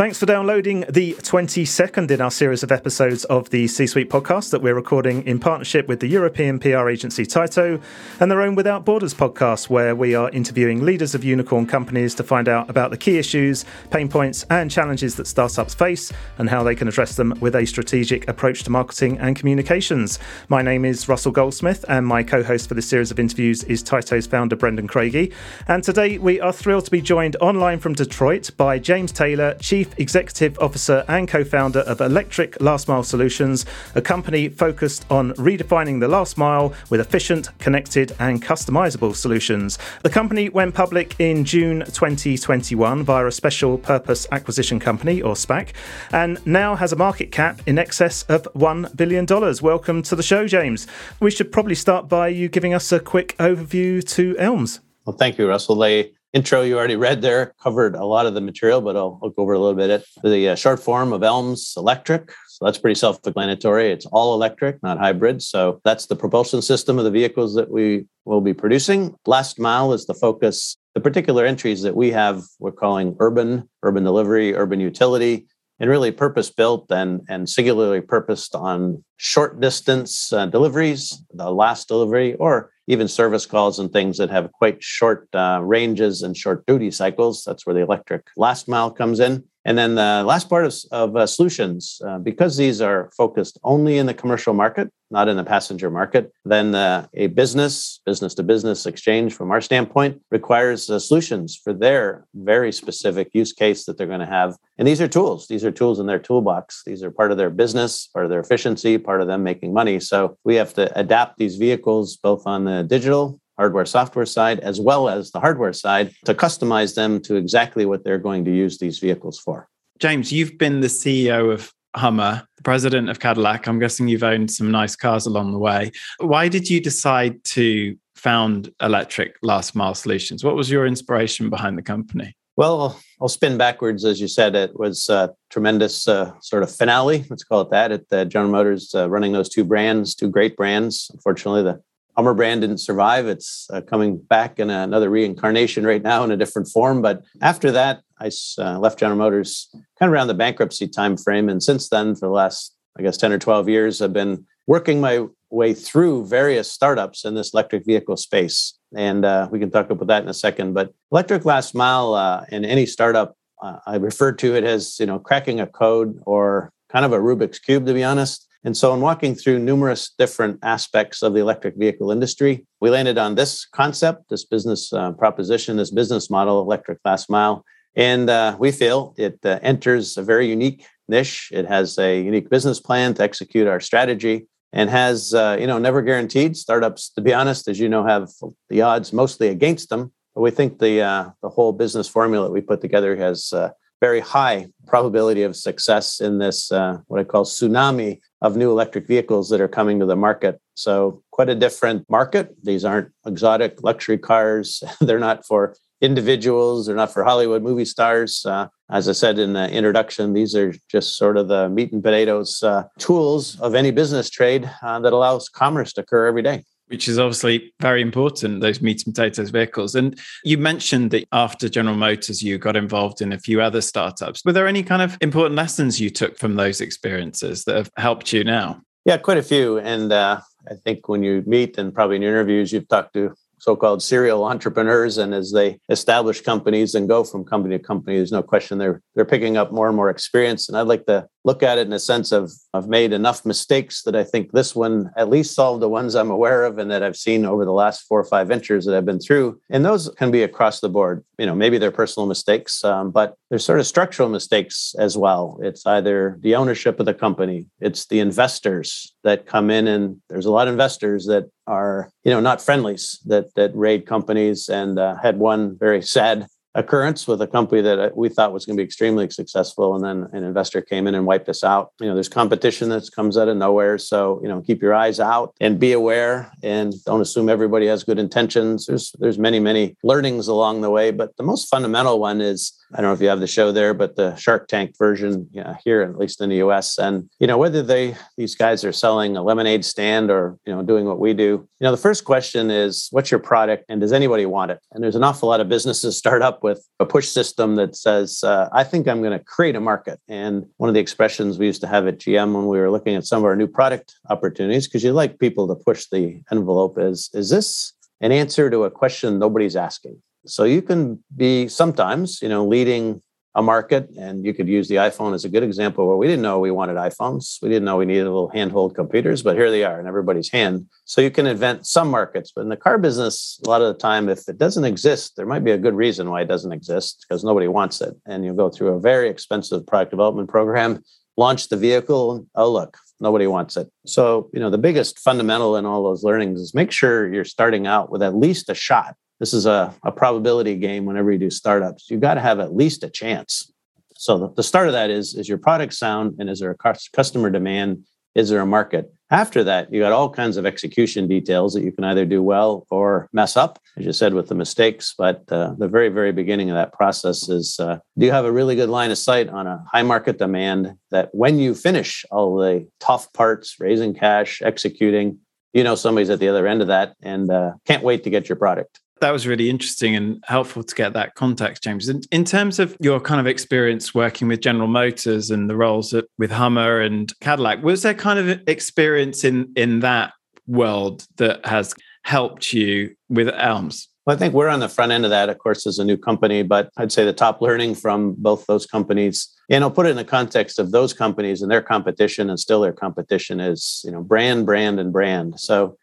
Thanks for downloading the 22nd in our series of episodes of the C Suite podcast that we're recording in partnership with the European PR agency Tyto and their own Without Borders podcast, where we are interviewing leaders of unicorn companies to find out about the key issues, pain points, and challenges that startups face and how they can address them with a strategic approach to marketing and communications. My name is Russell Goldsmith, and my co host for this series of interviews is Tyto's founder, Brendon Craigie. And today we are thrilled to be joined online from Detroit by James Taylor, Chief Executive Officer and co founder of Electric Last Mile Solutions, a company focused on redefining the last mile with efficient, connected, and customizable solutions. The company went public in June 2021 via a special purpose acquisition company, or SPAC, and now has a market cap in excess of $1 billion. Welcome to the show, James. We should probably start by you giving us a quick overview to Elms. Well, thank you, Russell. They intro you already read there covered a lot of the material, but I'll, I'll go over a little bit. It the uh, short form of ELMS Electric. So that's pretty self-explanatory. It's all electric, not hybrid. So that's the propulsion system of the vehicles that we will be producing. Last mile is the focus. The particular entries that we have, we're calling urban, urban delivery, urban utility, and really purpose built and, and singularly purposed on short distance uh, deliveries, the last delivery, or even service calls and things that have quite short uh, ranges and short duty cycles. That's where the electric last mile comes in. And then the last part of, of uh, solutions, uh, because these are focused only in the commercial market, not in the passenger market, then uh, a business, business to business exchange from our standpoint, requires uh, solutions for their very specific use case that they're going to have. And these are tools. These are tools in their toolbox. These are part of their business, part of their efficiency, part of them making money. So we have to adapt these vehicles both on the digital hardware software side as well as the hardware side to customize them to exactly what they're going to use these vehicles for. James, you've been the CEO of Hummer, the president of Cadillac. I'm guessing you've owned some nice cars along the way. Why did you decide to found Electric Last Mile Solutions? What was your inspiration behind the company? Well, I'll spin backwards. As you said, it was a tremendous uh, sort of finale, let's call it that, at uh, General Motors uh, running those two brands, two great brands. Unfortunately, the Hummer brand didn't survive. It's uh, coming back in another reincarnation right now in a different form. But after that, I uh, left General Motors kind of around the bankruptcy time frame, and since then, for the last I guess ten or twelve years, I've been working my way through various startups in this electric vehicle space. And uh, we can talk about that in a second. But electric last mile uh, in any startup, uh, I refer to it as you know cracking a code or kind of a Rubik's cube, to be honest. And so, in walking through numerous different aspects of the electric vehicle industry, we landed on this concept, this business uh, proposition, this business model, electric last mile. And uh, we feel it uh, enters a very unique niche. It has a unique business plan to execute our strategy and has, uh, you know, never guaranteed. Startups, to be honest, as you know, have the odds mostly against them. But we think the, uh, the whole business formula that we put together has uh, very high probability of success in this uh, what I call tsunami of new electric vehicles that are coming to the market. So quite a different market. These aren't exotic luxury cars. they're not for individuals. They're not for Hollywood movie stars. Uh, as I said in the introduction, these are just sort of the meat and potatoes uh, tools of any business trade uh, that allows commerce to occur every day which is obviously very important, those meat and potatoes vehicles. And you mentioned that after General Motors, you got involved in a few other startups. Were there any kind of important lessons you took from those experiences that have helped you now? Yeah, quite a few. And uh, I think when you meet and probably in interviews, you've talked to so-called serial entrepreneurs and as they establish companies and go from company to company there's no question they're they're picking up more and more experience and i'd like to look at it in a sense of I've made enough mistakes that I think this one at least solved the ones I'm aware of and that I've seen over the last four or five ventures that I've been through. And those can be across the board. You know, maybe they're personal mistakes, um, but there's sort of structural mistakes as well. It's either the ownership of the company, it's the investors that come in, and there's a lot of investors that are you know not friendlies that that raid companies and uh, had one very sad occurrence with a company that uh, we thought was going to be extremely successful. And then an investor came in and wiped us out. You know there's competition that comes out of nowhere. So you know keep your eyes out and be aware and don't assume everybody has good intentions. There's there's many many learnings along the way but the most fundamental one is I don't know if you have the show there, but the Shark Tank version you know, here, at least in the U.S. And you know whether they these guys are selling a lemonade stand or you know doing what we do. You know the first question is, what's your product, and does anybody want it? And there's an awful lot of businesses start up with a push system that says, uh, I think I'm going to create a market. And one of the expressions we used to have at GM when we were looking at some of our new product opportunities, because you like people to push the envelope, is is this an answer to a question nobody's asking? So you can be sometimes, you know, leading a market, and you could use the iPhone as a good example where we didn't know we wanted iPhones. We didn't know we needed little handhold computers, but here they are in everybody's hand. So you can invent some markets. But in the car business, a lot of the time, if it doesn't exist, there might be a good reason why it doesn't exist because nobody wants it. And you go through a very expensive product development program, launch the vehicle. Oh, look, nobody wants it. So, you know, the biggest fundamental in all those learnings is make sure you're starting out with at least a shot this is a, a probability game whenever you do startups. You've got to have at least a chance. So the, the start of that is is your product sound and is there a customer demand? Is there a market? After that, you got all kinds of execution details that you can either do well or mess up, as you said with the mistakes. But uh, the very, very beginning of that process is uh, do you have a really good line of sight on a high market demand that when you finish all the tough parts, raising cash, executing, you know somebody's at the other end of that and uh, can't wait to get your product that was really interesting and helpful to get that context, James. In, in terms of your kind of experience working with General Motors and the roles that, with Hummer and Cadillac, was there kind of experience in in that world that has helped you with Elms? Well, I think we're on the front end of that, of course, as a new company, but I'd say the top learning from both those companies, and I'll put it in the context of those companies and their competition, and still their competition is, you know, brand, brand, and brand. So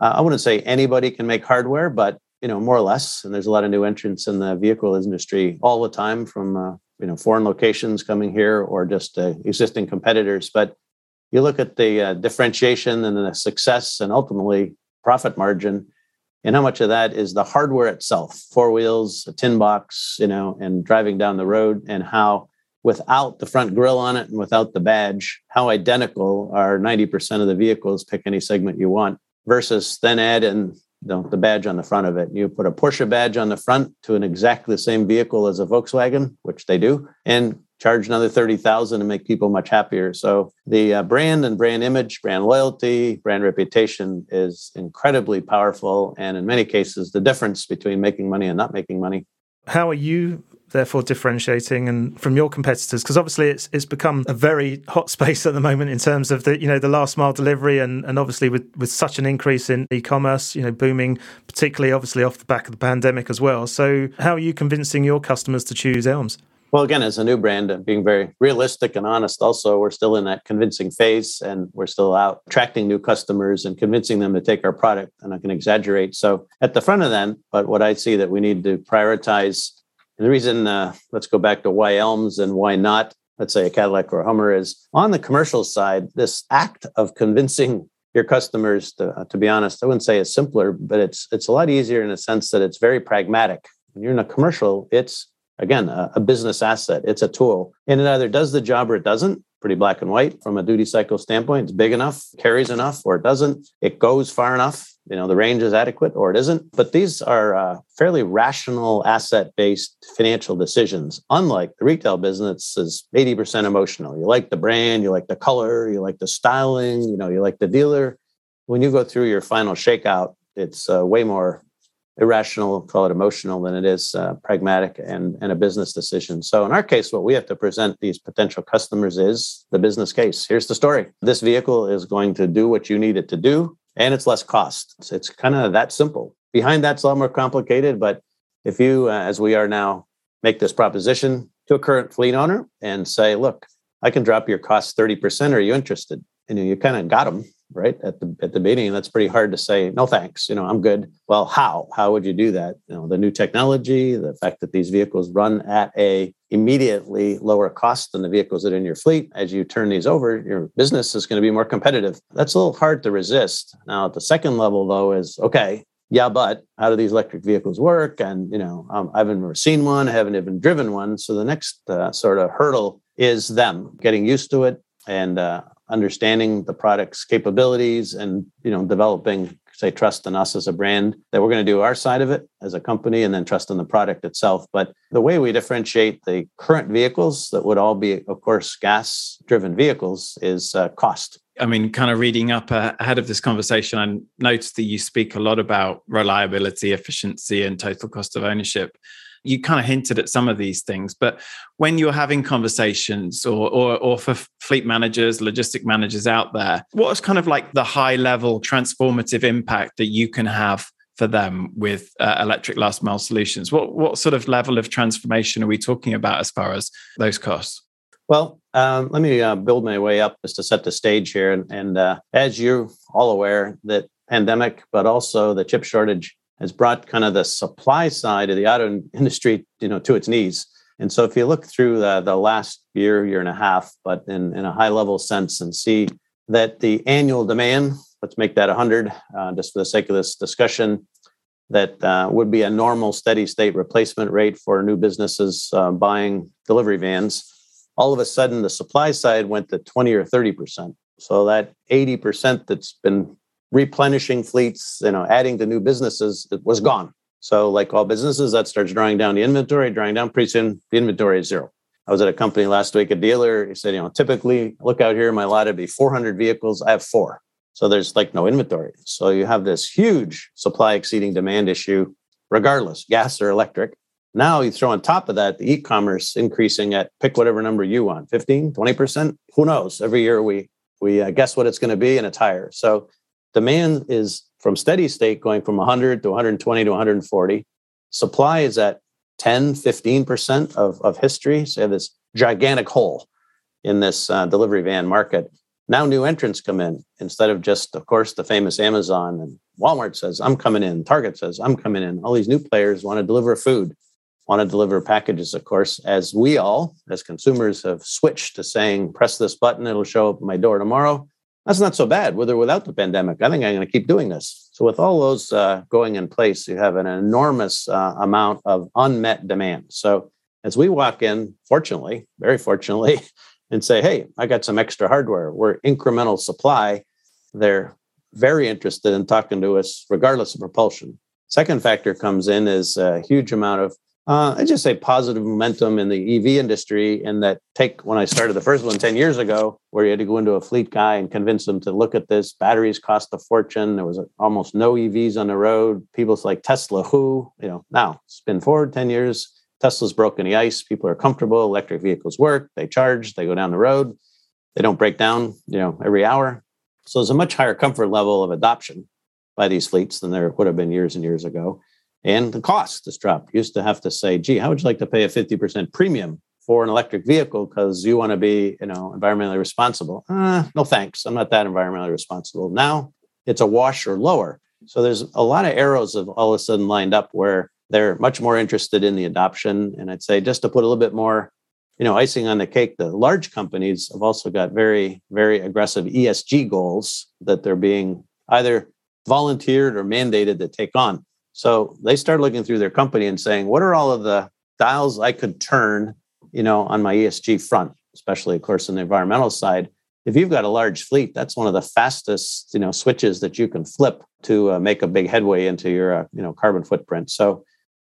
uh, I wouldn't say anybody can make hardware, but you know, more or less. And there's a lot of new entrants in the vehicle industry all the time from, uh, you know, foreign locations coming here or just uh, existing competitors. But you look at the uh, differentiation and the success and ultimately profit margin and how much of that is the hardware itself four wheels a tin box you know and driving down the road and how without the front grill on it and without the badge how identical are 90% of the vehicles pick any segment you want versus then add in the, the badge on the front of it. You put a Porsche badge on the front to an exactly the same vehicle as a Volkswagen, which they do, and charge another 30,000 to make people much happier. So the uh, brand and brand image, brand loyalty, brand reputation is incredibly powerful. And in many cases, the difference between making money and not making money. How are you therefore differentiating and from your competitors because obviously it's it's become a very hot space at the moment in terms of the you know the last mile delivery and and obviously with with such an increase in e-commerce you know booming particularly obviously off the back of the pandemic as well so how are you convincing your customers to choose elms well, again, as a new brand, and being very realistic and honest, also, we're still in that convincing phase and we're still out attracting new customers and convincing them to take our product. And I can exaggerate. So at the front of that, but what I see that we need to prioritize the reason, uh, let's go back to why Elms and why not, let's say a Cadillac or a Hummer, is on the commercial side, this act of convincing your customers, to, uh, to be honest, I wouldn't say it's simpler, but it's it's a lot easier in a sense that it's very pragmatic. When you're in a commercial, it's again a, a business asset. It's a tool, and it either does the job or it doesn't pretty black and white from a duty cycle standpoint. It's big enough, carries enough, or it doesn't. It goes far enough. You know, the range is adequate or it isn't. But these are uh, fairly rational asset based financial decisions. Unlike the retail business, is 80% emotional. You like the brand, you like the color, you like the styling, you know, you like the dealer. When you go through your final shakeout, it's uh, way more irrational, call it emotional, than it is uh, pragmatic and, and a business decision. So, in our case, what we have to present these potential customers is the business case. Here's the story this vehicle is going to do what you need it to do, and it's less cost. It's, it's kind of that simple. Behind that's a lot more complicated, but if you, uh, as we are now, make this proposition to a current fleet owner and say, look, I can drop your costs 30%. Are you interested? And you kind of got them right at the at the beginning that's pretty hard to say no thanks you know i'm good. Well how? How would you do that? You know the new technology the fact that these vehicles run at a immediately lower cost than the vehicles that are in your fleet as you turn these over your business is going to be more competitive. That's a little hard to resist. Now at the second level though is okay yeah but how do these electric vehicles work? And you know um, i haven't ever seen one i haven't even driven one. So the next uh, sort of hurdle is them getting used to it and uh, understanding the product's capabilities and you know developing say trust in us as a brand that we're going to do our side of it as a company and then trust in the product itself. But the way we differentiate the current vehicles that would all be, of course, gas driven vehicles is uh, cost. I mean, kind of reading up uh, ahead of this conversation, I noticed that you speak a lot about reliability, efficiency, and total cost of ownership you kind of hinted at some of these things, but when you're having conversations or, or, or for fleet managers, logistic managers out there, what's kind of like the high level transformative impact that you can have for them with uh, electric last mile solutions? What, what sort of level of transformation are we talking about as far as those costs? Well, um, let me uh, build my way up just to set the stage here. And, and uh, as you're all aware, that pandemic, but also the chip shortage has brought kind of the supply side of the auto industry, you know, to its knees. And so if you look through the, the last year, year and a half, but in, in a high level sense and see that the annual demand, let's make that 100, uh, just for the sake of this discussion, that uh, would be a normal steady state replacement rate for new businesses uh, buying delivery vans. All of a sudden, the supply side went to 20 or 30%. So that 80% that's been replenishing fleets, you know, adding to new businesses, it was gone. So, like all businesses, that starts drawing down the inventory, drawing down pretty soon, the inventory is zero. I was at a company last week, a dealer, he said, you know, typically look out here, my lot would be 400 vehicles. I have four. So there's like no inventory. So you have this huge supply exceeding demand issue, regardless, gas or electric. Now you throw on top of that the e-commerce increasing at pick whatever number you want, 15, 20%, who knows? Every year we we uh, guess what it's going to be and it's higher. So Demand is from steady state going from 100 to 120 to 140. Supply is at 10, 15% of, of history. So you have this gigantic hole in this uh, delivery van market. Now new entrants come in instead of just, of course, the famous Amazon and Walmart says, I'm coming in. Target says, I'm coming in. All these new players want to deliver food, want to deliver packages, of course, as we all, as consumers, have switched to saying, press this button, it'll show up at my door tomorrow that's not so bad with or without the pandemic. I think I'm going to keep doing this. So, with all those uh, going in place, you have an enormous uh, amount of unmet demand. So, as we walk in, fortunately, very fortunately, and say, hey, I got some extra hardware, we're incremental supply, they're very interested in talking to us regardless of propulsion. Second factor comes in is a huge amount of uh, I just say positive momentum in the EV industry. And that take when I started the first one 10 years ago, where you had to go into a fleet guy and convince them to look at this. Batteries cost a fortune. There was almost no EVs on the road. People's like Tesla, who, you know, now spin forward 10 years, Tesla's broken the ice. People are comfortable. Electric vehicles work. They charge. They go down the road. They don't break down, you know, every hour. So there's a much higher comfort level of adoption by these fleets than there would have been years and years ago and the cost has dropped. You used to have to say, gee, how would you like to pay a 50% premium for an electric vehicle because you want to be, you know, environmentally responsible? Uh, no thanks. I'm not that environmentally responsible. Now it's a wash or lower. So there's a lot of arrows of all of a sudden lined up where they're much more interested in the adoption. And I'd say just to put a little bit more, you know, icing on the cake, the large companies have also got very, very aggressive ESG goals that they're being either volunteered or mandated to take on. So they started looking through their company and saying, what are all of the dials I could turn, you know, on my ESG front, especially of course on the environmental side. If you've got a large fleet, that's one of the fastest, you know, switches that you can flip to uh, make a big headway into your, uh, you know, carbon footprint. So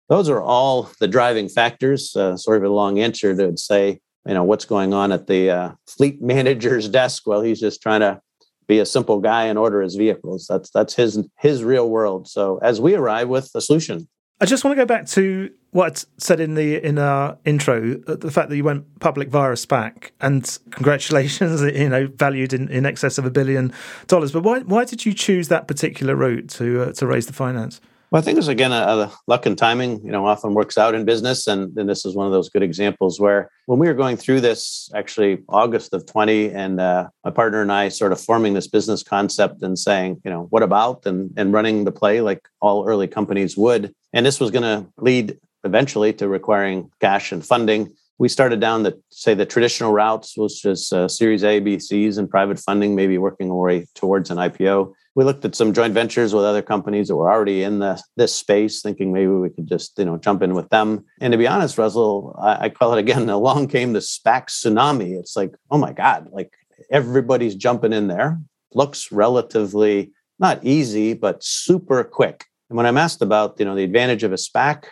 those are all the driving factors. Uh, sort of a long answer to say, you know, what's going on at the uh, fleet manager's desk while he's just trying to be a simple guy and order his vehicles. That's that's his his real world. So as we arrive with a solution. I just want to go back to what I said in the in our intro, uh, the fact that you went public via SPAC, and congratulations, you know, valued in, in excess of a billion dollars. But why why did you choose that particular route to uh, to raise the finance? Well, I think it's again a, a, luck and timing. You know, often works out in business, and, and this is one of those good examples where when we were going through this, actually August of twenty, and uh, my partner and I sort of forming this business concept and saying, you know, what about and and running the play like all early companies would, and this was going to lead eventually to requiring cash and funding. We started down the say the traditional routes, which was uh, Series A, B, C's, and private funding, maybe working our way towards an IPO we looked at some joint ventures with other companies that were already in the this space, thinking maybe we could just you know jump in with them. And to be honest, Russell, I, I call it again. Along came the SPAC tsunami. It's like, oh my god, like everybody's jumping in there. Looks relatively not easy, but super quick. And when I'm asked about, you know, the advantage of a SPAC,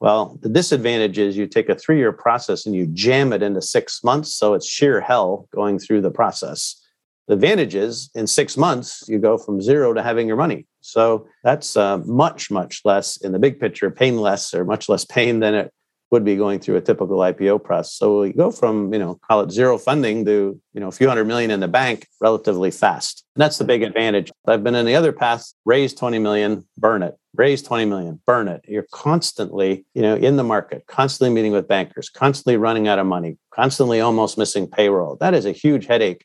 well, the disadvantage is you take a three-year process and you jam it into six months, so it's sheer hell going through the process. The advantage is in six months you go from zero to having your money. So that's uh, much, much less in the big picture, painless or much less pain than it would be going through a typical IPO process. So you go from, you know, call it zero funding to, you know, a few hundred million in the bank relatively fast. And that's the big advantage. I've been in the other path, raise 20 million, burn it, raise 20 million, burn it. You're constantly, you know, in the market, constantly meeting with bankers, constantly running out of money, constantly almost missing payroll. That is a huge headache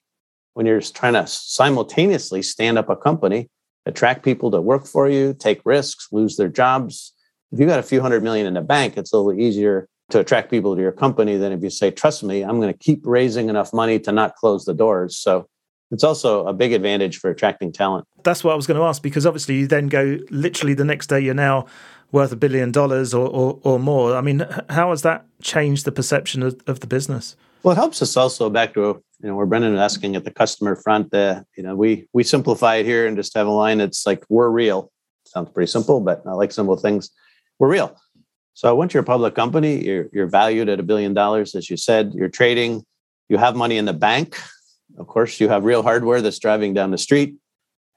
when you're trying to simultaneously stand up a company, attract people to work for you, take risks, lose their jobs, if you got a few hundred million in the bank, it's a little easier to attract people to your company than if you say, trust me, I'm going to keep raising enough money to not close the doors. So it's also a big advantage for attracting talent. That's what I was going to ask because obviously you then go literally the next day you're now worth a billion dollars or, or, or more. I mean, how has that changed the perception of, of the business? Well, it helps us also back to you know where Brendon was asking at the customer front. Uh, you know, we we simplify it here and just have a line that's like we're real. Sounds pretty simple, but I like simple things we're real. So once you're a public company, you're, you're valued at a billion dollars, as you said, you're trading, you have money in the bank. Of course, you have real hardware that's driving down the street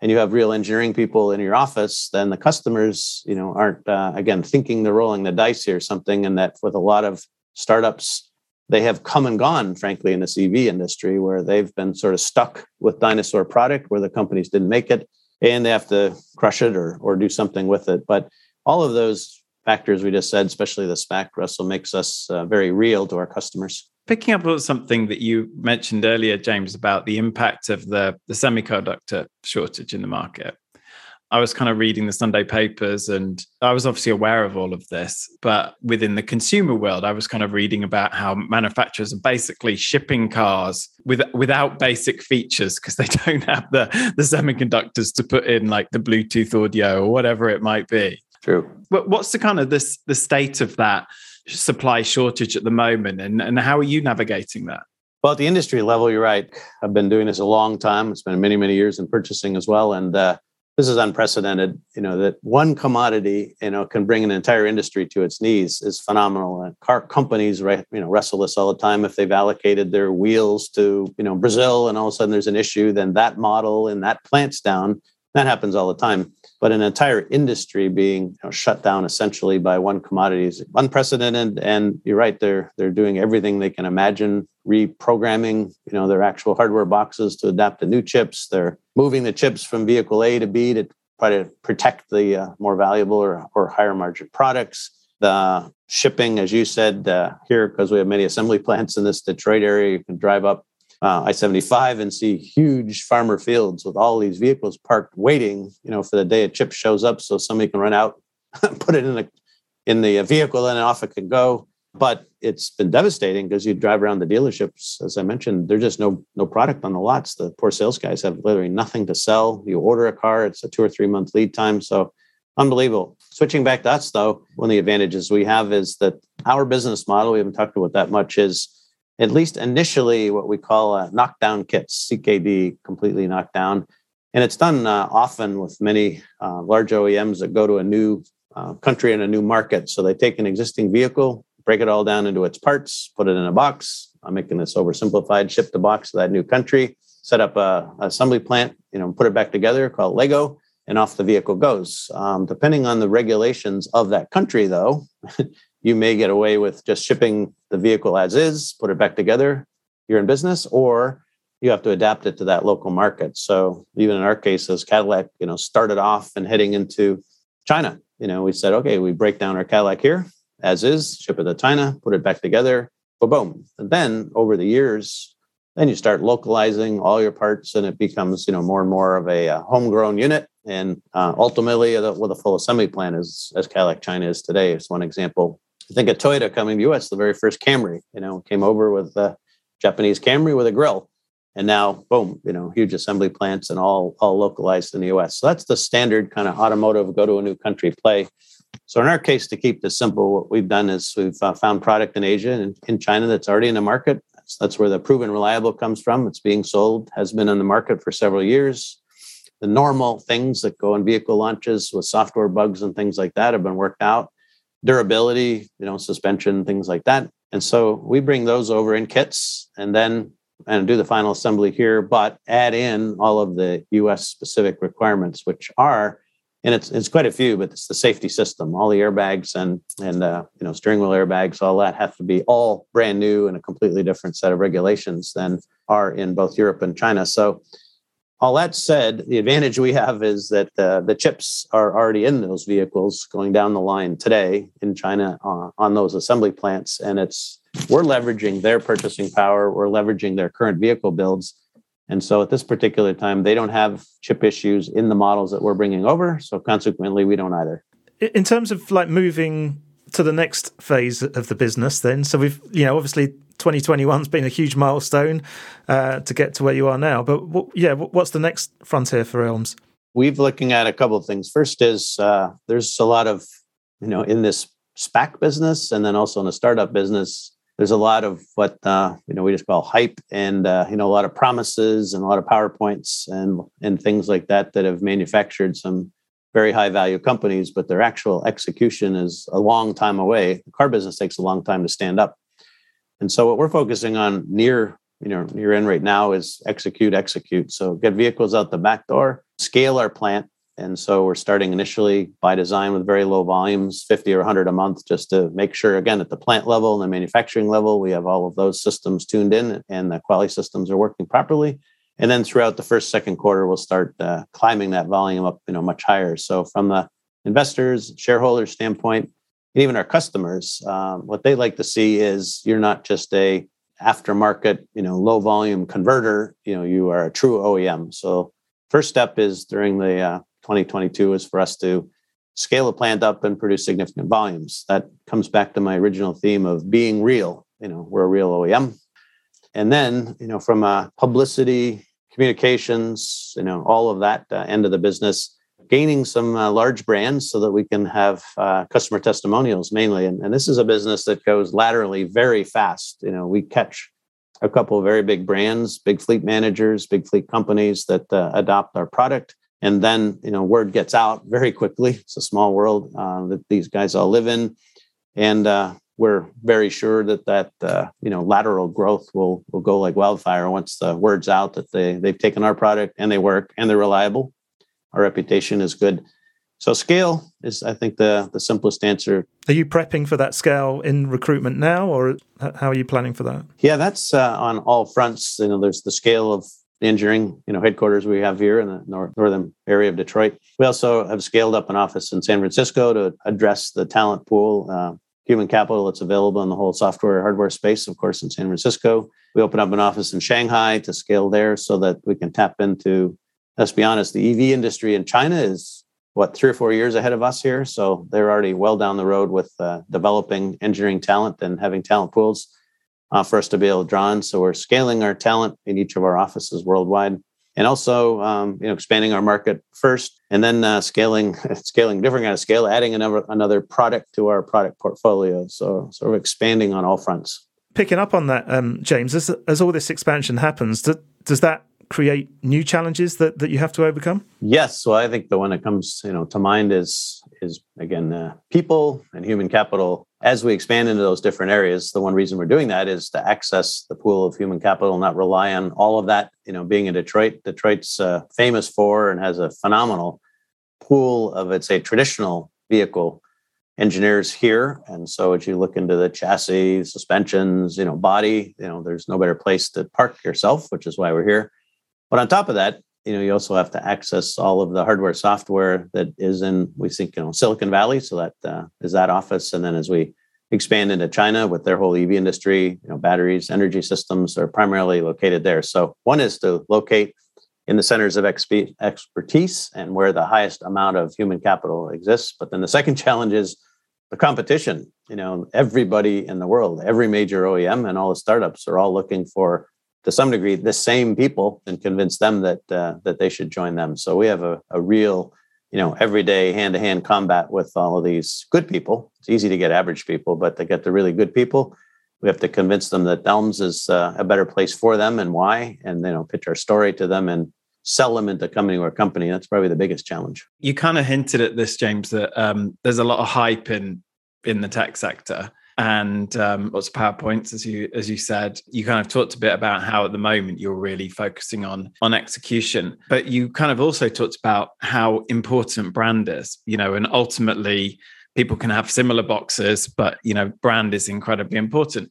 and you have real engineering people in your office, then the customers, you know, aren't uh, again thinking they're rolling the dice here, or something, and that with a lot of startups, they have come and gone, frankly, in the CV industry, where they've been sort of stuck with dinosaur product where the companies didn't make it, and they have to crush it or or do something with it. But all of those factors we just said, especially the SPAC, Russell, makes us uh, very real to our customers. Picking up on something that you mentioned earlier, James, about the impact of the, the semiconductor shortage in the market. I was kind of reading the Sunday papers and I was obviously aware of all of this. But within the consumer world, I was kind of reading about how manufacturers are basically shipping cars with, without basic features because they don't have the, the semiconductors to put in like the Bluetooth audio or whatever it might be. True. But what's the kind of this the state of that supply shortage at the moment, and and how are you navigating that? Well, at the industry level, you're right. I've been doing this a long time. It's been many, many years in purchasing as well, and uh, this is unprecedented. You know that one commodity, you know, can bring an entire industry to its knees is phenomenal. And car companies, right, you know, wrestle this all the time. If they've allocated their wheels to, you know, Brazil, and all of a sudden there's an issue, then that model and that plant's down. That happens all the time but an entire industry being you know, shut down essentially by one commodity is unprecedented. And you're right, they're they're doing everything they can imagine, reprogramming you know their actual hardware boxes to adapt to new chips. They're moving the chips from vehicle A to B to try to protect the uh, more valuable or, or higher margin products. The shipping, as you said, uh, here because we have many assembly plants in this Detroit area, you can drive up uh, I-75 and see huge farmer fields with all these vehicles parked waiting, you know, for the day a chip shows up so somebody can run out, put it in the in the vehicle and off it can go. But it's been devastating because you drive around the dealerships, as I mentioned, there's just no no product on the lots. The poor sales guys have literally nothing to sell. You order a car, it's a two or three month lead time. So unbelievable. Switching back to us though, one of the advantages we have is that our business model, we haven't talked about that much, is at least initially what we call uh, knockdown kits, CKD, completely knocked down. And it's done uh, often with many uh, large OEMs that go to a new country and a new market. So they take an existing vehicle, break it all down into its parts, put it in a box. I'm making this oversimplified, ship the box to that new country, set up a, a assembly plant, you know, put it back together, called Lego, and off the vehicle goes. Um, depending on the regulations of that country, though, you may get away with just shipping the vehicle as is, put it back together, you're in business, or you have to adapt it to that local market. So even in our case, as Cadillac, you know, started off and heading into China, you know, we said, okay, we break down our Cadillac here as is, ship it to China, put it back together, boom, boom. And then over the years, then you start localizing all your parts, and it becomes, you know, more and more of a, a homegrown unit. And uh, ultimately, with a full assembly plant, as as Cadillac China is today, is one example I think at Toyota coming to the US, the very first Camry, you know, came over with the Japanese Camry with a grill. And now, boom, you know, huge assembly plants and all all localized in the US. So that's the standard kind of automotive go to a new country play. So in our case, to keep this simple, what we've done is we've uh, found product in Asia and in China that's already in the market. That's, that's where the proven reliable comes from. It's being sold, has been on the market for several years. the normal things that go in vehicle launches with software bugs and things like that have been worked out. Durability, you know, suspension, things like that. And so we bring those over in kits and then and do the final assembly here, but add in all of the US specific requirements, which are and it's it's quite a few, but it's the safety system. All the airbags and and uh, you know steering wheel airbags, all that have to be all brand new and a completely different set of regulations than are in both Europe and China. So, all that said, the advantage we have is that uh, the chips are already in those vehicles going down the line today in China uh, on those assembly plants, and it's we're leveraging their purchasing power. We're leveraging their current vehicle builds and so at this particular time, they don't have chip issues in the models that we're bringing over. So consequently, we don't either. In terms of like moving to the next phase of the business, then, so we've, you know, obviously 2021's been a huge milestone uh, to get to where you are now. But yeah, what's the next frontier for Elms? We've looking at a couple of things. First is uh, there's a lot of, you know, in this SPAC business and then also in the startup business, there's a lot of what uh, you know we just call hype and uh, you know a lot of promises and a lot of powerpoints and and things like that that have manufactured some very high value companies but their actual execution is a long time away the car business takes a long time to stand up and so what we're focusing on near you know near in right now is execute execute so get vehicles out the back door scale our plant and so we're starting initially by design with very low volumes, 50 or 100 a month, just to make sure, again, at the plant level and the manufacturing level, we have all of those systems tuned in and the quality systems are working properly. And then throughout the first, second quarter, we'll start uh, climbing that volume up, you know, much higher. So from the investors, shareholders standpoint, and even our customers, um, what they like to see is you're not just a aftermarket, you know, low volume converter. You know, you are a true OEM. So first step is during the uh, 2022 is for us to scale a plant up and produce significant volumes. That comes back to my original theme of being real. You know, we're a real OEM. And then, you know, from a publicity, communications, you know, all of that uh, end of the business, gaining some uh, large brands so that we can have uh, customer testimonials mainly. And, and this is a business that goes laterally very fast. You know, we catch a couple of very big brands, big fleet managers, big fleet companies that uh, adopt our product and then you know word gets out very quickly it's a small world uh, that these guys all live in and uh, we're very sure that that uh, you know lateral growth will will go like wildfire once the word's out that they they've taken our product and they work and they're reliable our reputation is good so scale is i think the the simplest answer are you prepping for that scale in recruitment now or how are you planning for that yeah that's uh, on all fronts you know there's the scale of engineering you know headquarters we have here in the north, northern area of Detroit. We also have scaled up an office in San Francisco to address the talent pool, uh, human capital that's available in the whole software hardware space. Of course, in San Francisco, we open up an office in Shanghai to scale there so that we can tap into. Let's be honest, the EV industry in China is what three or four years ahead of us here, so they're already well down the road with uh, developing engineering talent and having talent pools uh, for us to be able to draw on. So we're scaling our talent in each of our offices worldwide, and also um, you know expanding our market first, and then uh, scaling scaling different kind of scale, adding another another product to our product portfolio. So sort of expanding on all fronts. Picking up on that, um, James, as as all this expansion happens, does, does that create new challenges that, that you have to overcome? Yes. Well, I think the one that comes you know to mind is is again uh, people and human capital. As we expand into those different areas, the one reason we're doing that is to access the pool of human capital, not rely on all of that. You know, being in Detroit, Detroit's uh, famous for and has a phenomenal pool of it's a traditional vehicle engineers here and so as you look into the chassis suspensions you know body you know there's no better place to park yourself which is why we're here but on top of that, you know, you also have to access all of the hardware software that is in, we think, you know, Silicon Valley. So that uh, is that office. And then as we expand into China with their whole EV industry, you know, batteries, energy systems are primarily located there. So one is to locate in the centers of exp- expertise and where the highest amount of human capital exists. But then the second challenge is the competition. You know, everybody in the world, every major OEM and all the startups are all looking for to some degree the same people and convince them that uh, that they should join them. So we have a, a real, you know, everyday hand to hand combat with all of these good people. It's easy to get average people, but to get the really good people, we have to convince them that Elms is uh, a better place for them and why, and you know, pitch our story to them and sell them into coming to our company. That's probably the biggest challenge. You kind of hinted at this, James, that um, there's a lot of hype in in the tech sector and um, lots of powerpoints as you as you said. You kind of talked a bit about how at the moment you're really focusing on on execution but you kind of also talked about how important brand is you know and ultimately people can have similar boxes but you know brand is incredibly important.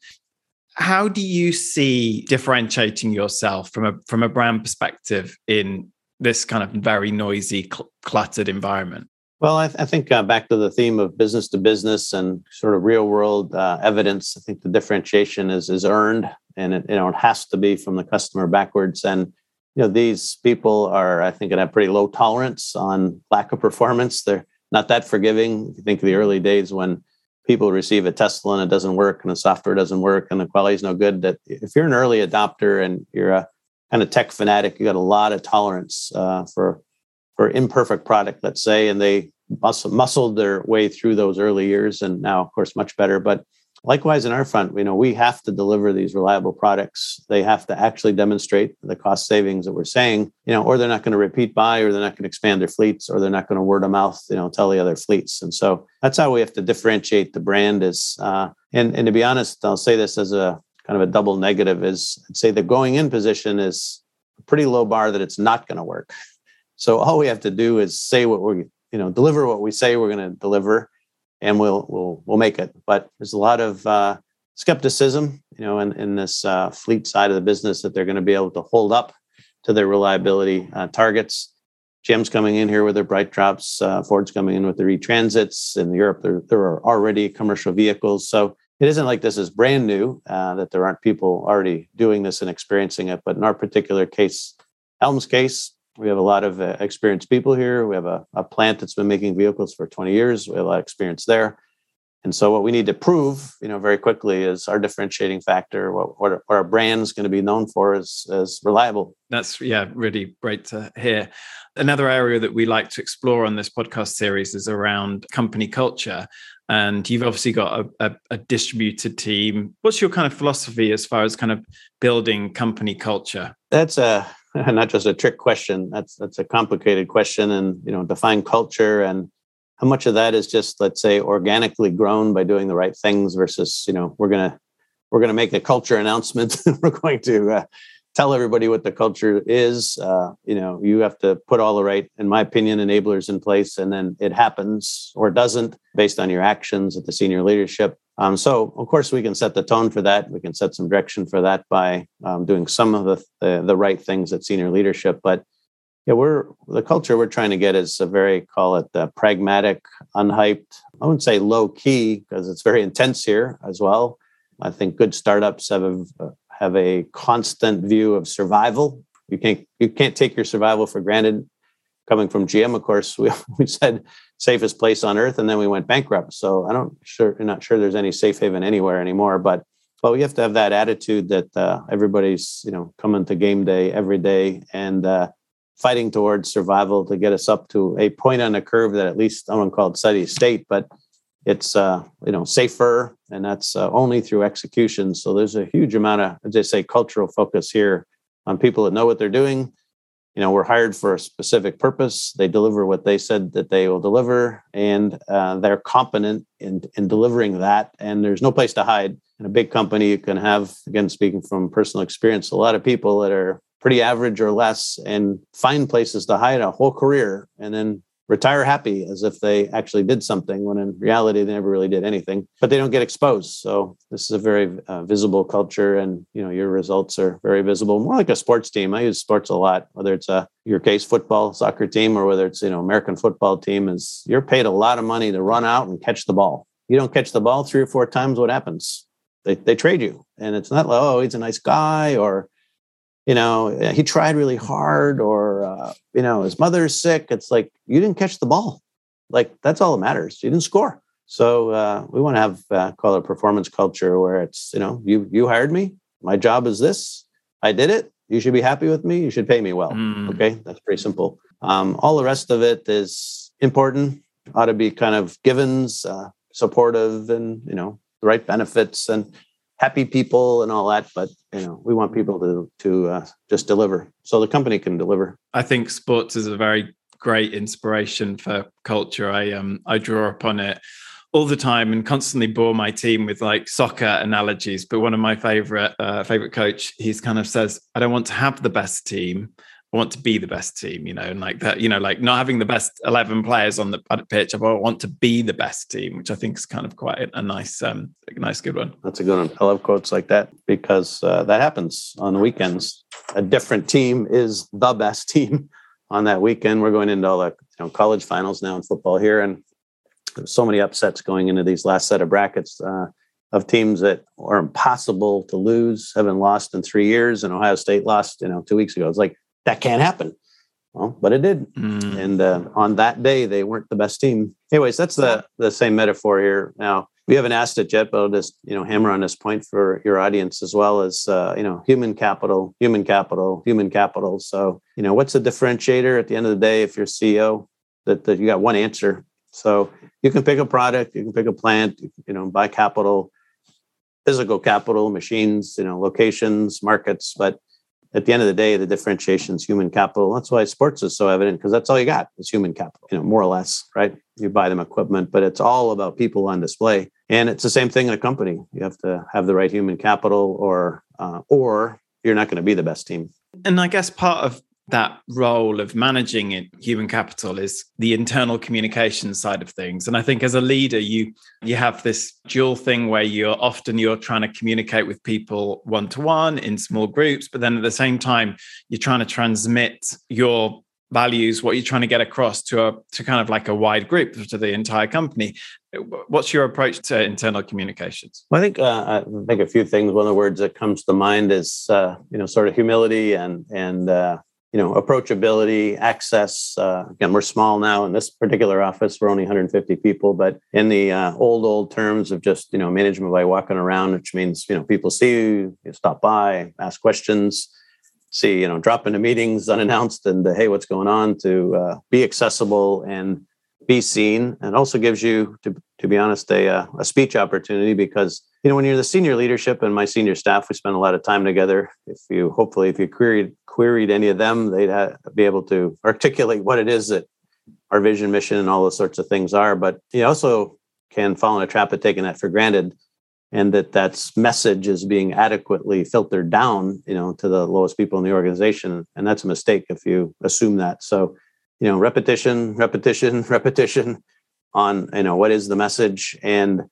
How do you see differentiating yourself from a from a brand perspective in this kind of very noisy cl- cluttered environment well, I, th- I think uh, back to the theme of business to business and sort of real world uh, evidence. I think the differentiation is is earned, and it you know it has to be from the customer backwards. And you know these people are, I think, going have pretty low tolerance on lack of performance. They're not that forgiving. If you think of the early days when people receive a Tesla and it doesn't work, and the software doesn't work, and the quality is no good. That if you're an early adopter and you're a kind of tech fanatic, you got a lot of tolerance uh, for for imperfect product, let's say, and they muscle, muscled their way through those early years, and now, of course, much better. But likewise, in our front, you know, we have to deliver these reliable products. They have to actually demonstrate the cost savings that we're saying, you know, or they're not going to repeat buy, or they're not going to expand their fleets, or they're not going to word of mouth, you know, tell the other fleets. And so that's how we have to differentiate the brand. Is uh, and and to be honest, I'll say this as a kind of a double negative is I'd say the going in position is a pretty low bar that it's not going to work. So all we have to do is say what we're, you know, deliver what we say we're going to deliver, and we'll we'll we'll make it. But there's a lot of uh, skepticism, you know, in in this uh, fleet side of the business that they're going to be able to hold up to their reliability uh, targets. GM's coming in here with their BrightDrops. Uh, Ford's coming in with their e-transits. In Europe, there, there are already commercial vehicles. So it isn't like this is brand new, uh, that there aren't people already doing this and experiencing it. But in our particular case, Elms' case, we have a lot of uh, experienced people here. We have a, a plant that's been making vehicles for 20 years. We have a lot of experience there. And so, what we need to prove, you know, very quickly is our differentiating factor. What, what, what our brand is going to be known for is, is reliable. That's yeah, really great to hear. Another area that we like to explore on this podcast series is around company culture. And you've obviously got a, a, a distributed team. What's your kind of philosophy as far as kind of building company culture? That's a not just a trick question. That's that's a complicated question, and you know, define culture and how much of that is just let's say organically grown by doing the right things versus you know we're gonna we're gonna make a culture announcement. we're going to uh, tell everybody what the culture is. Uh, you know, you have to put all the right, in my opinion, enablers in place, and then it happens or doesn't based on your actions at the senior leadership. Um, so, of course, we can set the tone for that. We can set some direction for that by um, doing some of the, the, the right things at senior leadership. But yeah, we're the culture we're trying to get is a very call it uh, pragmatic, unhyped. I wouldn't say low key because it's very intense here as well. I think good startups have a have a constant view of survival. You can't you can't take your survival for granted. Coming from GM, of course, we we said safest place on earth, and then we went bankrupt. So I don't sure not sure there's any safe haven anywhere anymore. But but we have to have that attitude that uh, everybody's you know coming to game day every day and uh, fighting towards survival to get us up to a point on the curve that at least I don't call it steady state, but it's uh, you know safer, and that's uh, only through execution. So there's a huge amount of, as I say, cultural focus here on people that know what they're doing you know, we're hired for a specific purpose. They deliver what they said that they will deliver, and uh, they're competent in, in delivering that. And there's no place to hide. In a big company, you can have, again, speaking from personal experience, a lot of people that are pretty average or less and find places to hide a whole career and then retire happy as if they actually did something when in reality they never really did anything but they don't get exposed. So this is a very uh, visible culture and you know your results are very visible. More like a sports team. I use sports a lot whether it's a your case football soccer team or whether it's you know american football team is you're paid a lot of money to run out and catch the ball. You don't catch the ball three or four times what happens? They, they trade you. And it's not like oh he's a nice guy or you know he tried really hard or uh, you know his mother's sick it's like you didn't catch the ball. Like that's all that matters you didn't score. So uh, we want to have uh, call it performance culture where it's you know you you hired me my job is this i did it you should be happy with me you should pay me well. Mm. okay that's pretty simple. Um, all the rest of it is important ought to be kind of givens uh, supportive and you know the right benefits and happy people and all that, but you know, we want people to to uh, just deliver, so the company can deliver. I think sports is a very great inspiration for culture. I um I draw upon it all the time and constantly bore my team with like soccer analogies. But one of my favorite uh, favorite coach, he's kind of says, "I don't want to have the best team. I want to be the best team." You know, and like that, you know, like not having the best eleven players on the pitch. I want to be the best team, which I think is kind of quite a, a nice, um, a nice, good one. That's a good one. I love quotes like that because uh, that happens on the weekends. A different team is the best team on that weekend. We're going into all the you know college finals now in football here, and there's so many upsets going into these last set of brackets uh, of teams that are impossible to lose, haven't lost in three years, and Ohio State lost, you know, two weeks ago. It's like that can't happen. Well, but it did, mm. and uh, on that day they weren't the best team. Anyways, that's the the same metaphor here. Now we haven't asked it yet, but I'll just you know hammer on this point for your audience as well as uh, you know human capital, human capital, human capital. So you know what's the differentiator at the end of the day if you're CEO that, that you got one answer so you can pick a product, you can pick a plant, you know, buy capital, physical capital, machines, you know, locations, markets. But at the end of the day, the differentiation is human capital. That's why sports is so evident because that's all you got is human capital, you know, more or less, right? You buy them equipment, but it's all about people on display. And it's the same thing in a company. You have to have the right human capital, or uh, or you're not going to be the best team. And I guess part of that role of managing human capital is the internal communication side of things. And i think as a leader you you have this dual thing where you're often you're trying to communicate with people one to one in small groups but then at the same time you're trying to transmit your values what you're trying to get across to a to kind of like a wide group to the entire company. What's your approach to internal communications? Well i think uh, i think a few things. One of the words that comes to mind is uh, you know sort of humility and and uh, you know approachability access uh, again we're small now in this particular office we're only 150 people but in the uh, old old terms of just you know management by walking around which means you know people see you, you stop by ask questions see you know drop into meetings unannounced and uh, hey what's going on to uh, be accessible and be seen and also gives you to, to be honest a, uh, a speech opportunity because you know when you're the senior leadership and my senior staff we spend a lot of time together. If you hopefully if you queried queried any of them they'd have, be able to articulate what it is that our vision mission and all those sorts of things are. But you also can fall in a trap of taking that for granted and that that message is being adequately filtered down you know to the lowest people in the organization and that's a mistake if you assume that. So you know repetition repetition repetition on you know what is the message and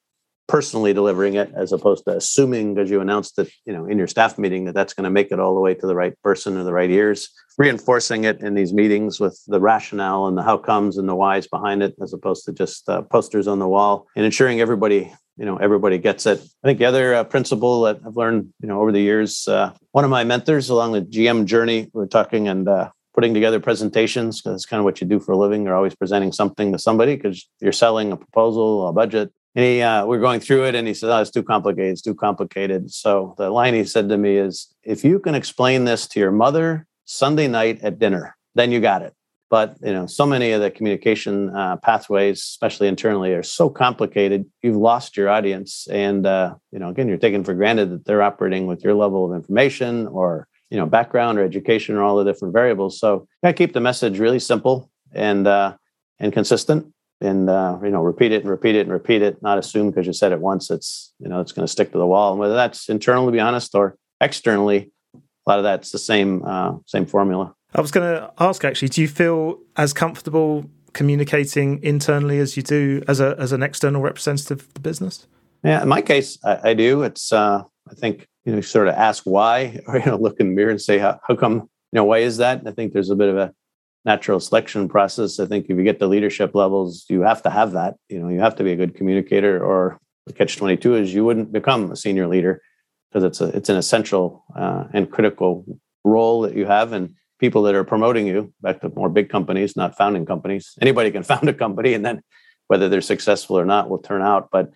personally delivering it as opposed to assuming because you announced it you know in your staff meeting that that's going to make it all the way to the right person or the right ears. Reinforcing it in these meetings with the rationale and the how comes and the whys behind it as opposed to just uh, posters on the wall and ensuring everybody you know everybody gets it. I think the other uh, principle that i've learned you know over the years uh, one of my mentors along the gm journey we are talking and uh, putting together presentations because it's kind of what you do for a living. You're always presenting something to somebody because you're selling a proposal, a budget. And he, uh, we're going through it, and he said, "Oh, it's too complicated. It's too complicated." So the line he said to me is, "If you can explain this to your mother Sunday night at dinner, then you got it." But you know, so many of the communication uh, pathways, especially internally, are so complicated. You've lost your audience, and uh, you know, again, you're taking for granted that they're operating with your level of information or you know background or education or all the different variables. So I keep the message really simple and uh, and consistent, and uh, you know repeat it and repeat it and repeat it. Not assume because you said it once, it's you know it's going to stick to the wall. And whether that's internal, to be honest, or externally, a lot of that's the same uh, same formula. I was going to ask actually, do you feel as comfortable communicating internally as you do as a as an external representative of the business? Yeah, in my case, I, I do. It's uh, I think you know, sort of ask why, or you know, look in the mirror and say, how, how come, you know, why is that? I think there's a bit of a natural selection process. I think if you get the leadership levels, you have to have that. You know, you have to be a good communicator, or the catch twenty two is you wouldn't become a senior leader because it's a it's an essential uh, and critical role that you have, and people that are promoting you back to more big companies, not founding companies. Anybody can found a company, and then whether they're successful or not will turn out, but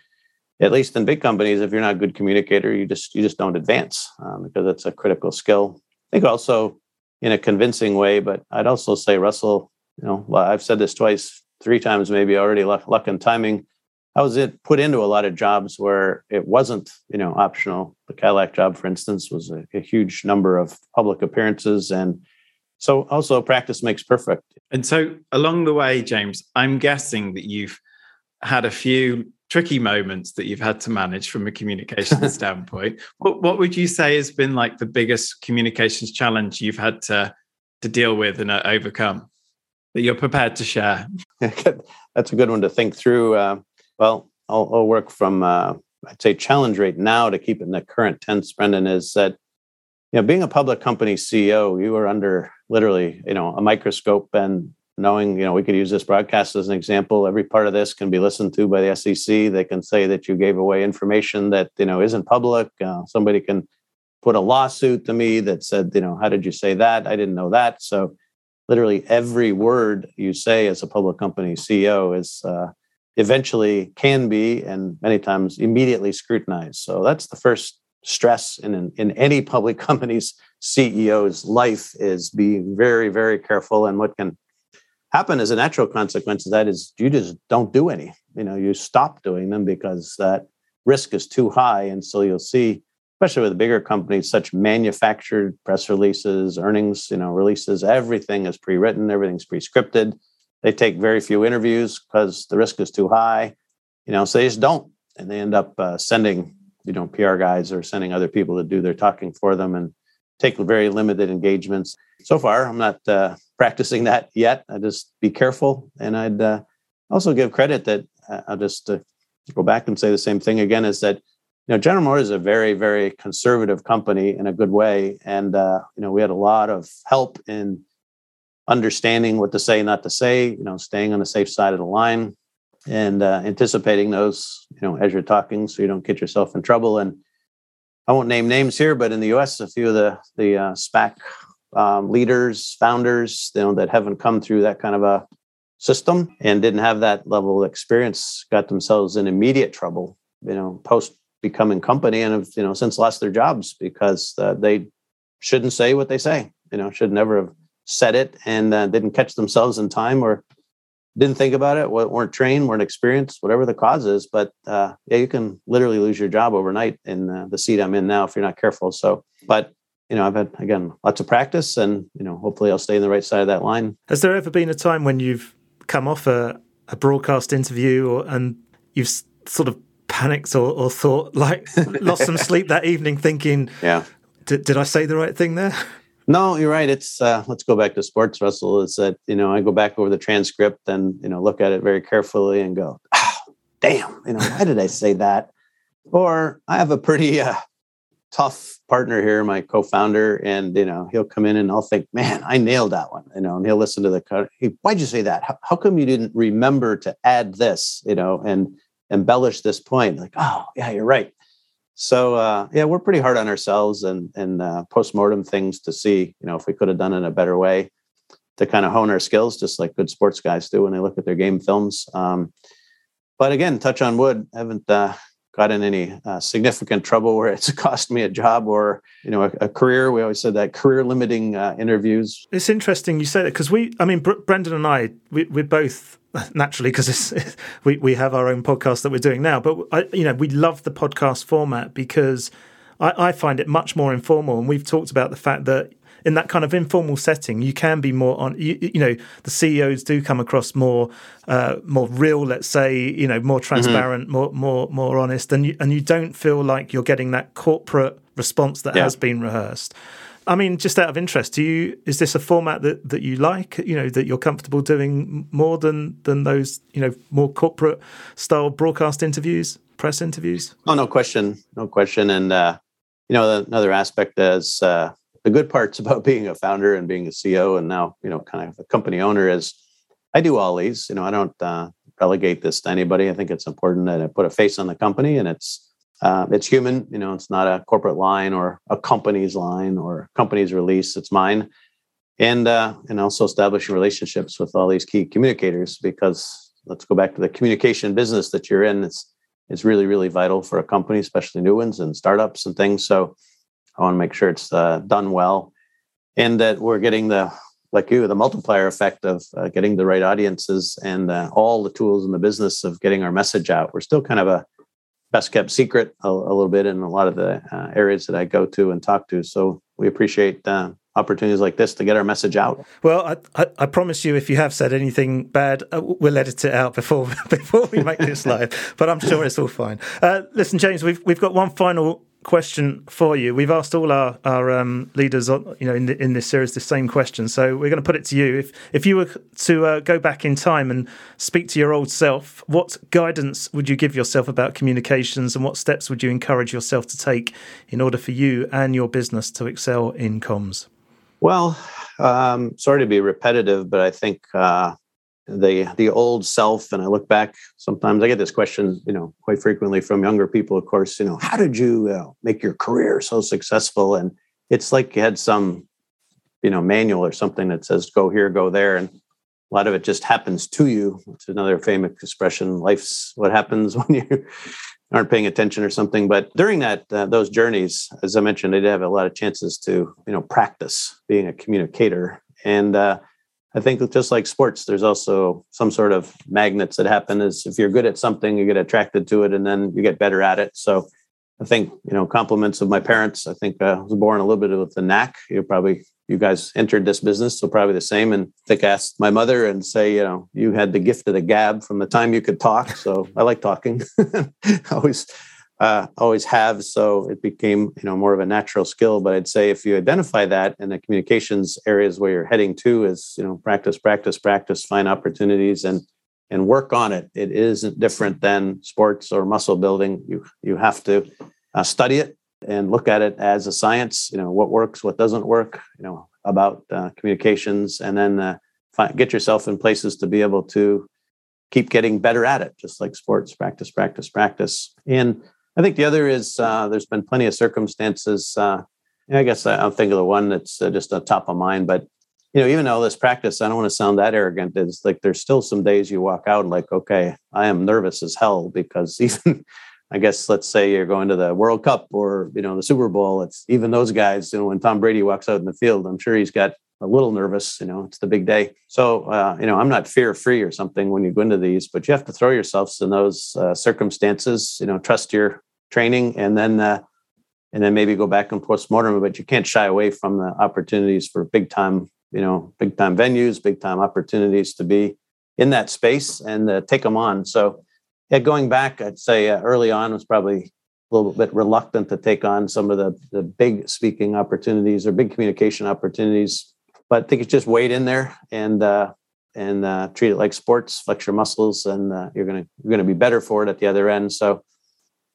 at least in big companies, if you're not a good communicator, you just you just don't advance um, because it's a critical skill. I think also in a convincing way, but I'd also say, Russell, you know, I've said this twice, three times maybe already. Luck, luck and timing. I was it put into a lot of jobs where it wasn't, you know, optional. The Cadillac job, for instance, was a, a huge number of public appearances, and so also practice makes perfect. And so along the way, James, I'm guessing that you've had a few tricky moments that you've had to manage from a communications standpoint. What, what would you say has been like the biggest communications challenge you've had to to deal with and uh, overcome that you're prepared to share? That's a good one to think through. Uh, well, I'll, I'll, work from uh, I'd say challenge rate now to keep it in the current tense. Brendon is that you know being a public company CEO, you are under literally you know a microscope and knowing, you know, we could use this broadcast as an example. Every part of this can be listened to by the SEC. They can say that you gave away information that, you know, isn't public. Uh, somebody can put a lawsuit to me that said, you know, how did you say that? I didn't know that. So literally every word you say as a public company CEO is uh, eventually can be and many times immediately scrutinized. So that's the first stress in, in any public company's CEO's life is being very, very careful and what can happen as a natural consequence of that is you just don't do any. You know, you stop doing them because that risk is too high. And so you'll see, especially with bigger companies, such manufactured press releases, earnings, you know, releases, everything is pre-written, everything's pre-scripted. They take very few interviews because the risk is too high. You know, so they just don't. And they end up uh, sending, you know, PR guys or sending other people to do their talking for them and take very limited engagements. So far, I'm not uh, practicing that yet. I just be careful, and I'd uh, also give credit that uh, I'll just uh, go back and say the same thing again: is that you know General Motors is a very very conservative company in a good way, and uh, you know we had a lot of help in understanding what to say, not to say. You know, staying on the safe side of the line and uh, anticipating those. You know, as you're talking, so you don't get yourself in trouble and. I won't name names here, but in the U.S., a few of the the uh, SPAC um, leaders, founders, you know, that haven't come through that kind of a system and didn't have that level of experience got themselves in immediate trouble, you know, post becoming company and have, you know, since lost their jobs because uh, they shouldn't say what they say, you know, should never have said it and uh, didn't catch themselves in time or didn't think about it, weren't trained, weren't experienced, whatever the cause is. But uh, yeah, you can literally lose your job overnight in uh, the seat I'm in now if you're not careful. So, but you know, I've had again lots of practice, and you know, hopefully, I'll stay in the right side of that line. Has there ever been a time when you've come off a, a broadcast interview, or, and you've sort of panicked or, or thought like lost some sleep that evening, thinking, "Yeah, did, did I say the right thing there?" No, you're right. It's uh, let's go back to sports, Russell. Is that you know I go back over the transcript and you know look at it very carefully and go, oh, damn, you know why did I say that? Or I have a pretty uh, tough partner here, my co-founder, and you know he'll come in and I'll think, man, I nailed that one, you know, and he'll listen to the cut. Hey, why'd you say that? How, how come you didn't remember to add this, you know, and embellish this point? Like, oh yeah, you're right. So uh, yeah, we're pretty hard on ourselves and and uh, postmortem things to see, you know, if we could have done it a better way to kind of hone our skills, just like good sports guys do when they look at their game films. Um, but again, touch on wood. haven't uh, got in any uh, significant trouble where it's cost me a job or you know a, a career. We always said that career limiting uh, interviews. It's interesting you say that because we, I mean, Br- Brendon and I, we, we're both naturally because we we have our own podcast that we're doing now. But I, you know, we love the podcast format because I, I find it much more informal, and we've talked about the fact that in that kind of informal setting, you can be more on. You, you know, the CEOs do come across more uh, more real. Let's say you know more mm-hmm. transparent, mm-hmm. more more more honest, and you and you don't feel like you're getting that corporate response that yeah. has been rehearsed. I mean, just out of interest, do you is this a format that, that you like? You know, that you're comfortable doing more than than those you know more corporate style broadcast interviews, press interviews? Oh, no question, no question. And uh, you know, another aspect is uh, the good parts about being a founder and being a CEO and now you know kind of a company owner is I do all these. You know, I don't uh, relegate this to anybody. I think it's important that I put a face on the company and it's uh, it's human. You know, it's not a corporate line or a company's line or company's release. It's mine, and uh, and also establishing relationships with all these key communicators because let's go back to the communication business that you're in. It's it's really really vital for a company, especially new ones and startups and things. So I want to make sure it's uh, done well and that we're getting the like you, the multiplier effect of uh, getting the right audiences and uh, all the tools in the business of getting our message out. We're still kind of a best kept secret a, a little bit in a lot of the uh, areas that I go to and talk to. So we appreciate uh, opportunities like this to get our message out. Well, I, I, I, promise you, if you have said anything bad, uh, we'll edit it out before before we make this live. But I'm sure it's all fine. Uh, listen, James, we've we've got one final question for you. We've asked all our our um, leaders, on, you know, in the, in this series, the same question. So we're going to put it to you. If if you were to uh, go back in time and speak to your old self, what guidance would you give yourself about communications, and what steps would you encourage yourself to take in order for you and your business to excel in comms? Well, um, sorry to be repetitive, but I think uh, the the old self and i look back sometimes i get this question you know quite frequently from younger people of course you know how did you uh, make your career so successful? And it's like you had some you know manual or something that says go here go there and a lot of it just happens to you. It's another famous expression life's what happens when you aren't paying attention or something. But during that uh, those journeys as i mentioned i did have a lot of chances to you know practice being a communicator. And uh, I think just like sports, there's also some sort of magnets that happen. Is if you're good at something, you get attracted to it, and then you get better at it. So, I think you know compliments of my parents. I think uh, I was born a little bit with the knack. You probably you guys entered this business, so probably the same. And I think I asked my mother and say, you know, you had the gift of the gab from the time you could talk. So I like talking. always uh, always have. So it became, you know, more of a natural skill. But I'd say if you identify that and the communications areas where you're heading to is, you know, practice, practice, practice, find opportunities and and work on it. It isn't different than sports or muscle building. You you have to uh, study it and look at it as a science. You know, what works, what doesn't work. You know, about uh, communications, and then uh, find, get yourself in places to be able to keep getting better at it, just like sports. Practice, practice, practice, and I think the other is uh, there's been plenty of circumstances. Uh, I guess I, will think of the one that's uh, just on top of mind. But you know, even all this practice, I don't want to sound that arrogant. Is like there's still some days you walk out like, okay, I am nervous as hell because even I guess let's say you're going to the World Cup or you know the Super Bowl. It's even those guys. You know, when Tom Brady walks out in the field, I'm sure he's got a little nervous. You know, it's the big day. So uh, you know, I'm not fear free or something when you go into these, but you have to throw yourselves in those uh, circumstances. You know, trust your training and then uh, and then maybe go back and postmortem but you can't shy away from the opportunities for big time you know big time venues big time opportunities to be in that space and uh, take them on. So yeah going back i'd say uh, early on was probably a little bit reluctant to take on some of the the big speaking opportunities or big communication opportunities but i think it's just wait in there and uh, and uh, treat it like sports flex your muscles and uh, you're gonna you're gonna be better for it at the other end. So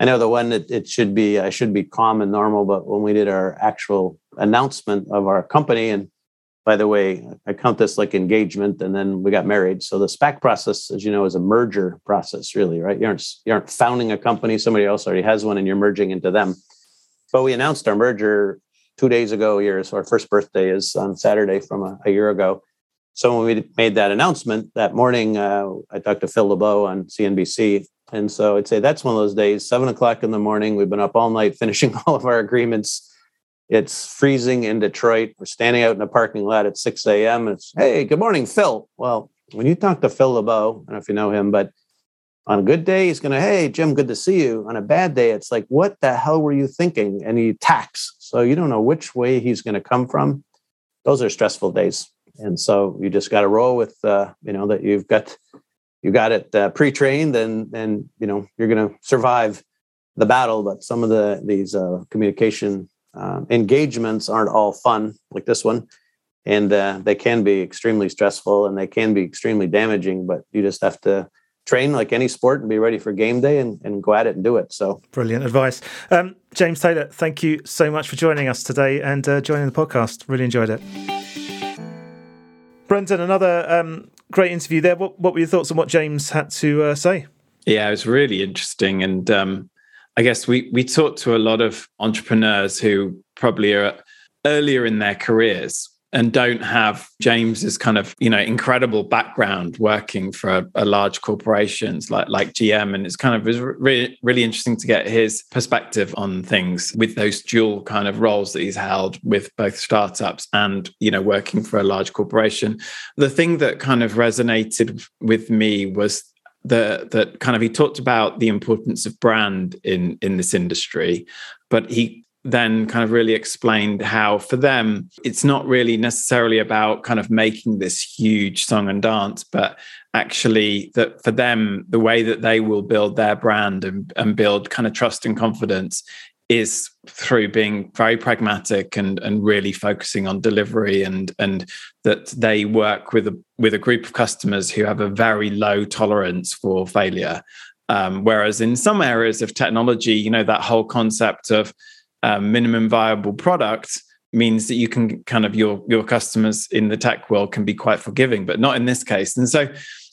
I know the one that it should be I should be calm and normal, but when we did our actual announcement of our company, and by the way, I count this like engagement, and then we got married. So the SPAC process, as you know, is a merger process, really, right? You aren't you aren't founding a company; somebody else already has one, and you're merging into them. But we announced our merger two days ago. Years so our first birthday is on Saturday from a, a year ago. So when we made that announcement that morning, uh, I talked to Phil LeBeau on CNBC, and so I'd say that's one of those days, seven o'clock in the morning. We've been up all night finishing all of our agreements. It's freezing in Detroit. We're standing out in a parking lot at 6 a.m. It's, hey, good morning, Phil. Well, when you talk to Phil LeBeau, I don't know if you know him, but on a good day, he's going to, hey, Jim, good to see you. On a bad day, it's like, what the hell were you thinking? And he attacks. So you don't know which way he's going to come from. Those are stressful days. And so you just got to roll with, uh, you know, that you've got you got it uh, pre-trained and then you know you're going to survive the battle. But some of the these uh, communication uh, engagements aren't all fun like this one. And uh, they can be extremely stressful and they can be extremely damaging but you just have to train like any sport and be ready for game day and, and go at it and do it. So brilliant advice. Um, james taylor thank you so much for joining us today and uh, joining the podcast. Really enjoyed it. Brendon, another um, great interview there. What, what were your thoughts on what James had to uh, say? Yeah, it was really interesting, and um, I guess we we talked to a lot of entrepreneurs who probably are earlier in their careers, and don't have James's kind of you know incredible background working for a, a large corporations like like GM, and it's kind of really really interesting to get his perspective on things with those dual kind of roles that he's held with both startups and you know working for a large corporation. The thing that kind of resonated with me was the that kind of he talked about the importance of brand in in this industry but he then kind of really explained how for them it's not really necessarily about kind of making this huge song and dance but actually that for them the way that they will build their brand and, and build kind of trust and confidence is through being very pragmatic and and really focusing on delivery and and that they work with a with a group of customers who have a very low tolerance for failure. Um, whereas in some areas of technology you know that whole concept of um, minimum viable product means that you can kind of your your customers in the tech world can be quite forgiving, but not in this case. And so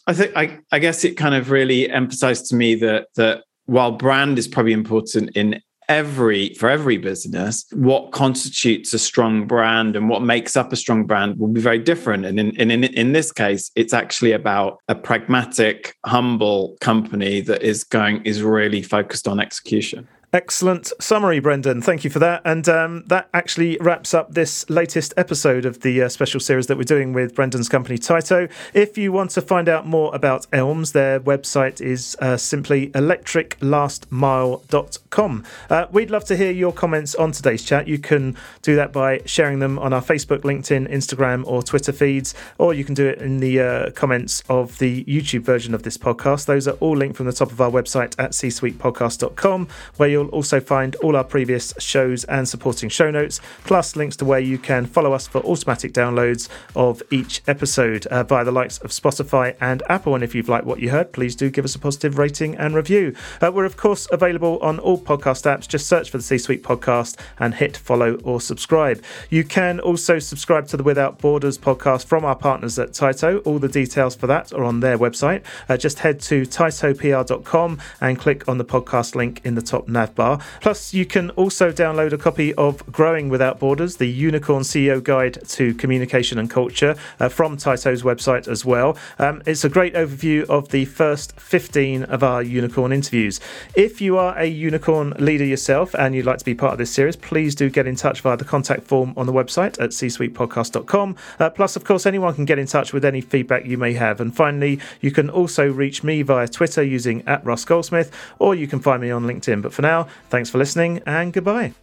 I think I, I guess it kind of really emphasized to me that that while brand is probably important in every for every business what constitutes a strong brand and what makes up a strong brand will be very different and in, in, in this case it's actually about a pragmatic humble company that is going is really focused on execution Excellent summary, Brendon. Thank you for that. And um, that actually wraps up this latest episode of the uh, special series that we're doing with Brendon's company, Tyto. If you want to find out more about Elms, their website is uh, simply electriclastmile.com. Uh, we'd love to hear your comments on today's chat. You can do that by sharing them on our Facebook, LinkedIn, Instagram, or Twitter feeds, or you can do it in the uh, comments of the YouTube version of this podcast. Those are all linked from the top of our website at csuitepodcast.com, where you'll You'll also find all our previous shows and supporting show notes, plus links to where you can follow us for automatic downloads of each episode uh, via the likes of Spotify and Apple. And if you've liked what you heard, please do give us a positive rating and review. Uh, we're, of course, available on all podcast apps. Just search for the C Suite podcast and hit follow or subscribe. You can also subscribe to the Without Borders podcast from our partners at Tyto. All the details for that are on their website. Uh, just head to tytopr.com and click on the podcast link in the top nav bar. Plus, you can also download a copy of Growing Without Borders, the Unicorn CEO Guide to Communication and Culture uh, from Tyto's website as well. Um, it's a great overview of the first 15 of our unicorn interviews. If you are a unicorn leader yourself and you'd like to be part of this series, please do get in touch via the contact form on the website at csuitepodcast.com. Uh, plus, of course, anyone can get in touch with any feedback you may have. And finally, you can also reach me via Twitter using at Russ Goldsmith, or you can find me on LinkedIn. But for now, thanks for listening and goodbye.